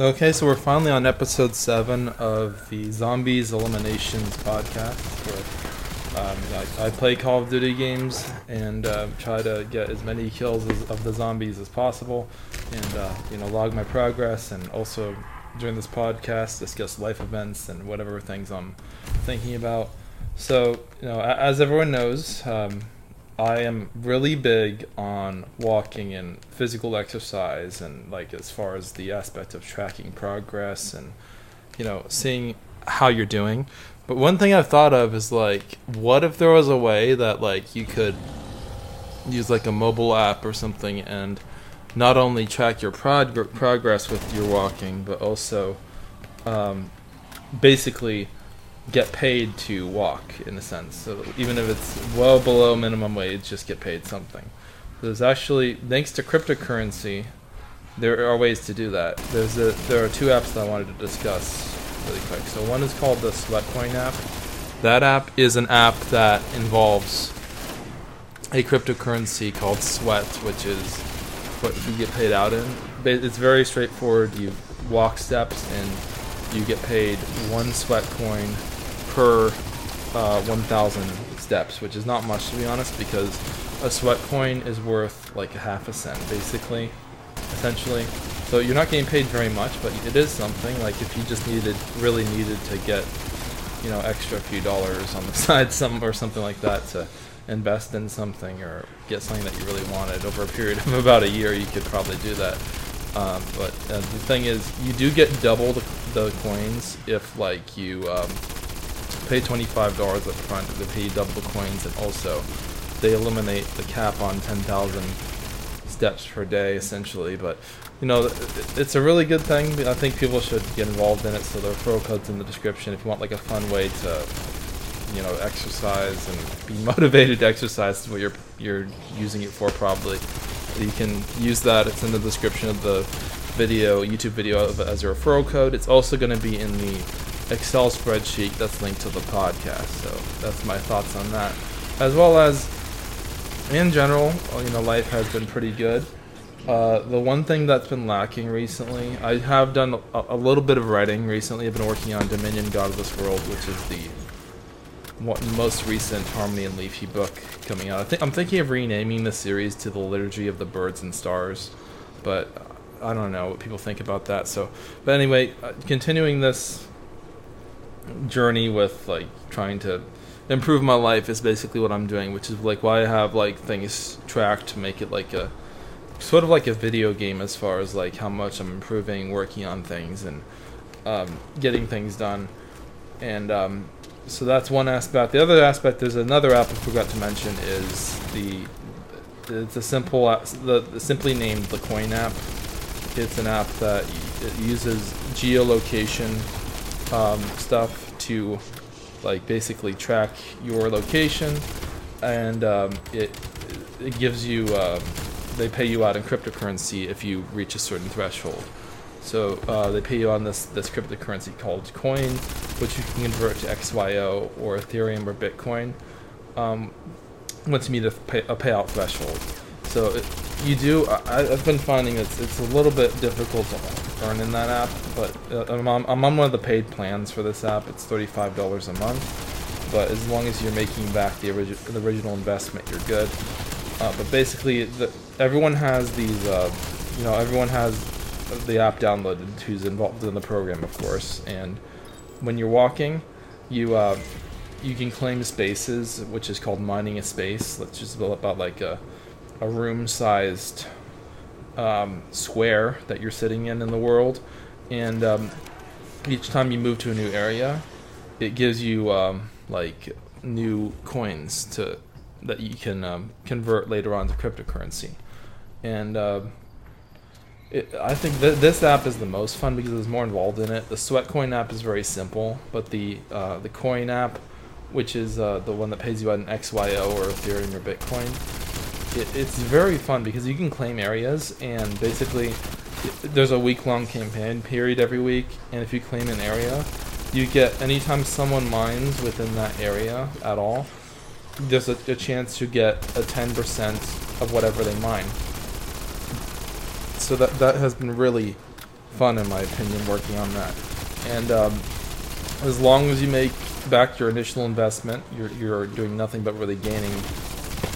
Okay, so we're finally on episode seven of the Zombies Eliminations podcast, where um, I, I play Call of Duty games and uh, try to get as many kills as, of the zombies as possible, and uh, you know log my progress, and also during this podcast discuss life events and whatever things I'm thinking about. So you know, as everyone knows. Um, I am really big on walking and physical exercise and like as far as the aspect of tracking progress and you know seeing how you're doing. But one thing I've thought of is like what if there was a way that like you could use like a mobile app or something and not only track your prog- progress with your walking but also um, basically get paid to walk in a sense. So even if it's well below minimum wage, just get paid something. There's actually thanks to cryptocurrency, there are ways to do that. There's a there are two apps that I wanted to discuss really quick. So one is called the Sweatcoin app. That app is an app that involves a cryptocurrency called Sweat, which is what you get paid out in. It's very straightforward. You walk steps and you get paid one sweat coin per uh, 1,000 steps, which is not much to be honest, because a sweat coin is worth like a half a cent, basically, essentially. So you're not getting paid very much, but it is something. Like if you just needed, really needed to get, you know, extra few dollars on the side, some or something like that to invest in something or get something that you really wanted over a period of about a year, you could probably do that. Um, but uh, the thing is, you do get double the, the coins if like you um, pay twenty five dollars up front. They pay you double the coins, and also they eliminate the cap on ten thousand steps per day, essentially. But you know, it's a really good thing. I think people should get involved in it. So the referral code's in the description if you want like a fun way to you know exercise and be motivated to exercise is what you're you're using it for probably you can use that. It's in the description of the video youtube video of, as a referral code. It's also going to be in the excel spreadsheet that's linked to the podcast so that's my thoughts on that. As well as in general you know life has been pretty good. Uh, the one thing that's been lacking recently, I have done a, a little bit of writing recently. I've been working on Dominion God of this World, which is the what most recent Harmony and Leafy book coming out. I think I'm thinking of renaming the series to the Liturgy of the Birds and Stars, but I don't know what people think about that. So, but anyway, uh, continuing this journey with like trying to improve my life is basically what I'm doing, which is like why I have like things tracked to make it like a sort of like a video game as far as like how much I'm improving, working on things, and um, getting things done. And um, so that's one aspect. The other aspect, there's another app I forgot to mention, is the it's a simple the, the simply named the Coin app. It's an app that uses geolocation um, stuff to like basically track your location, and um, it it gives you um, they pay you out in cryptocurrency if you reach a certain threshold. So uh, they pay you on this this cryptocurrency called coin, which you can convert to XYO or Ethereum or Bitcoin. Um, once you meet a, pay, a payout threshold. So it, you do. I, I've been finding it's it's a little bit difficult to earn in that app, but uh, I'm, on, I'm on one of the paid plans for this app. It's thirty five dollars a month, but as long as you're making back the, origi- the original investment, you're good. Uh, but basically, the, everyone has these. Uh, you know, everyone has the app downloaded who's involved in the program, of course. And when you're walking, you uh, you can claim spaces, which is called mining a space. That's just about, like a a room-sized um, square that you're sitting in in the world. And um, each time you move to a new area, it gives you um, like new coins to that you can um, convert later on to cryptocurrency. And uh, it, I think th- this app is the most fun because there's more involved in it. The Sweatcoin app is very simple, but the uh, the Coin app, which is uh, the one that pays you out in XYO or Ethereum or Bitcoin, it, it's very fun because you can claim areas and basically there's a week long campaign period every week, and if you claim an area, you get anytime someone mines within that area at all, there's a, a chance to get a 10% of whatever they mine. So that that has been really fun in my opinion working on that. And um, as long as you make back your initial investment, you're you're doing nothing but really gaining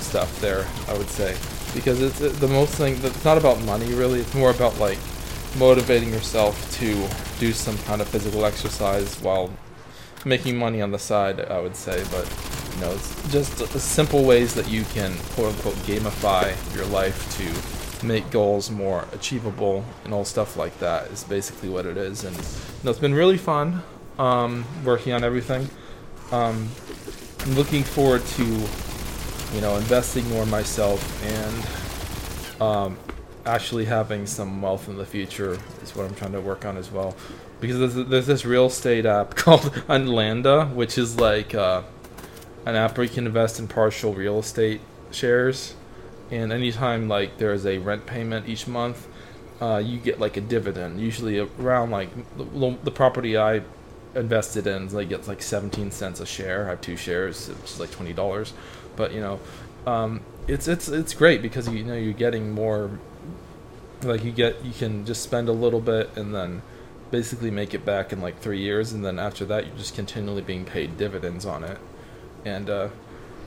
stuff there. I would say because it's it, the most thing. It's not about money really. It's more about like motivating yourself to do some kind of physical exercise while making money on the side. I would say, but you know, it's just simple ways that you can quote unquote gamify your life to make goals more achievable and all stuff like that is basically what it is. And you know, it's been really fun um, working on everything. Um, I'm looking forward to you know investing more myself and um, actually having some wealth in the future is what I'm trying to work on as well. Because there's, there's this real estate app called Unlanda, which is like uh, an app where you can invest in partial real estate shares, and anytime like there's a rent payment each month, uh, you get like a dividend. Usually around like the, the property I invested in like gets like 17 cents a share. I have two shares, which is like twenty dollars. But you know, um, it's it's it's great because you know you're getting more. Like you get you can just spend a little bit and then basically make it back in like three years, and then after that you're just continually being paid dividends on it. And uh,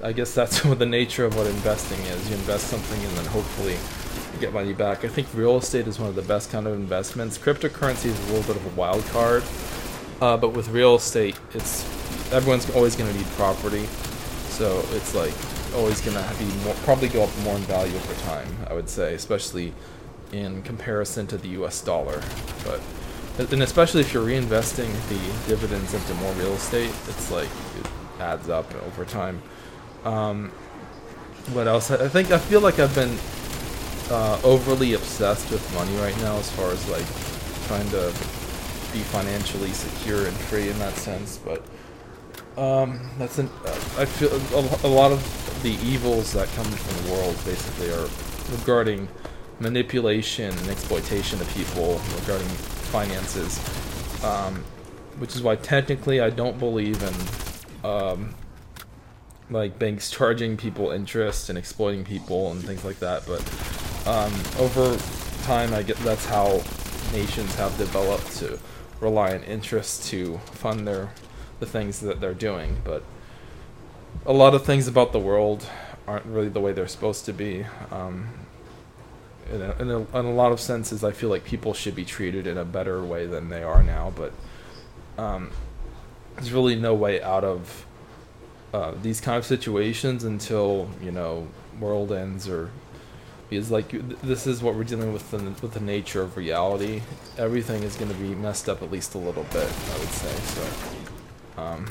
I guess that's what the nature of what investing is. You invest something and then hopefully get money back. I think real estate is one of the best kind of investments. Cryptocurrency is a little bit of a wild card uh, but with real estate, it's everyone's always going to need property, so it's like always going to be more, probably go up more in value over time. I would say, especially in comparison to the U.S. dollar. But and especially if you're reinvesting the dividends into more real estate, it's like it adds up over time. Um, what else? I think I feel like I've been uh, overly obsessed with money right now, as far as like trying to be financially secure and free in that sense. But um, that's an, uh, I feel a, a, lot of the evils that come from the world basically are regarding manipulation and exploitation of people regarding finances, um, which is why technically I don't believe in um, like banks charging people interest and exploiting people and things like that. But um, over time, I get that's how nations have developed to rely on interest to fund their the things that they're doing. But a lot of things about the world aren't really the way they're supposed to be. Um, in, a, in, a, in, a, lot of senses, I feel like people should be treated in a better way than they are now. But um, there's really no way out of uh, these kind of situations until you know world ends or because like this is what we're dealing with the, with the nature of reality. Everything is going to be messed up at least a little bit, I would say. So, um,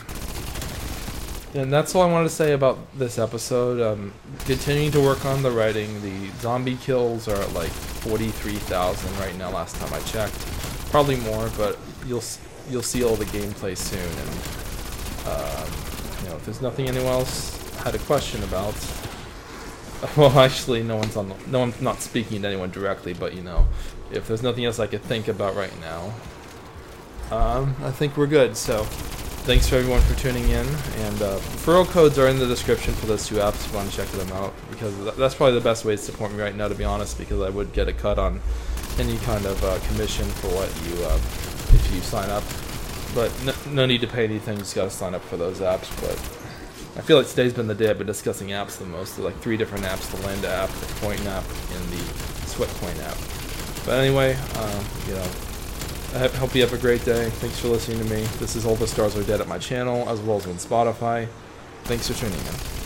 and that's all I wanted to say about this episode. Um, continuing to work on the writing. The zombie kills are at like forty-three thousand right now. Last time I checked, probably more, but you'll you'll see all the gameplay soon. And um, know, if there's nothing anyone else had a question about, Well, actually, no one's on. No, I'm not speaking to anyone directly, but you know, if there's nothing else I could think about right now, um, I think we're good. So, thanks for everyone for tuning in, and uh, referral codes are in the description for those two apps if you want to check them out, because that's probably the best way to support me right now, to be honest, because I would get a cut on any kind of uh, commission for what you uh, if you sign up. But no, no need to pay anything; just gotta sign up for those apps. But I feel like today's been the day I've been discussing apps the most. There's like three different apps, the Landa app, the Coin app, and the Sweatcoin app. But anyway, um, you know, I hope you have a great day. Thanks for listening to me. This is All the Stars Are Dead at my channel, as well as on Spotify. Thanks for tuning in.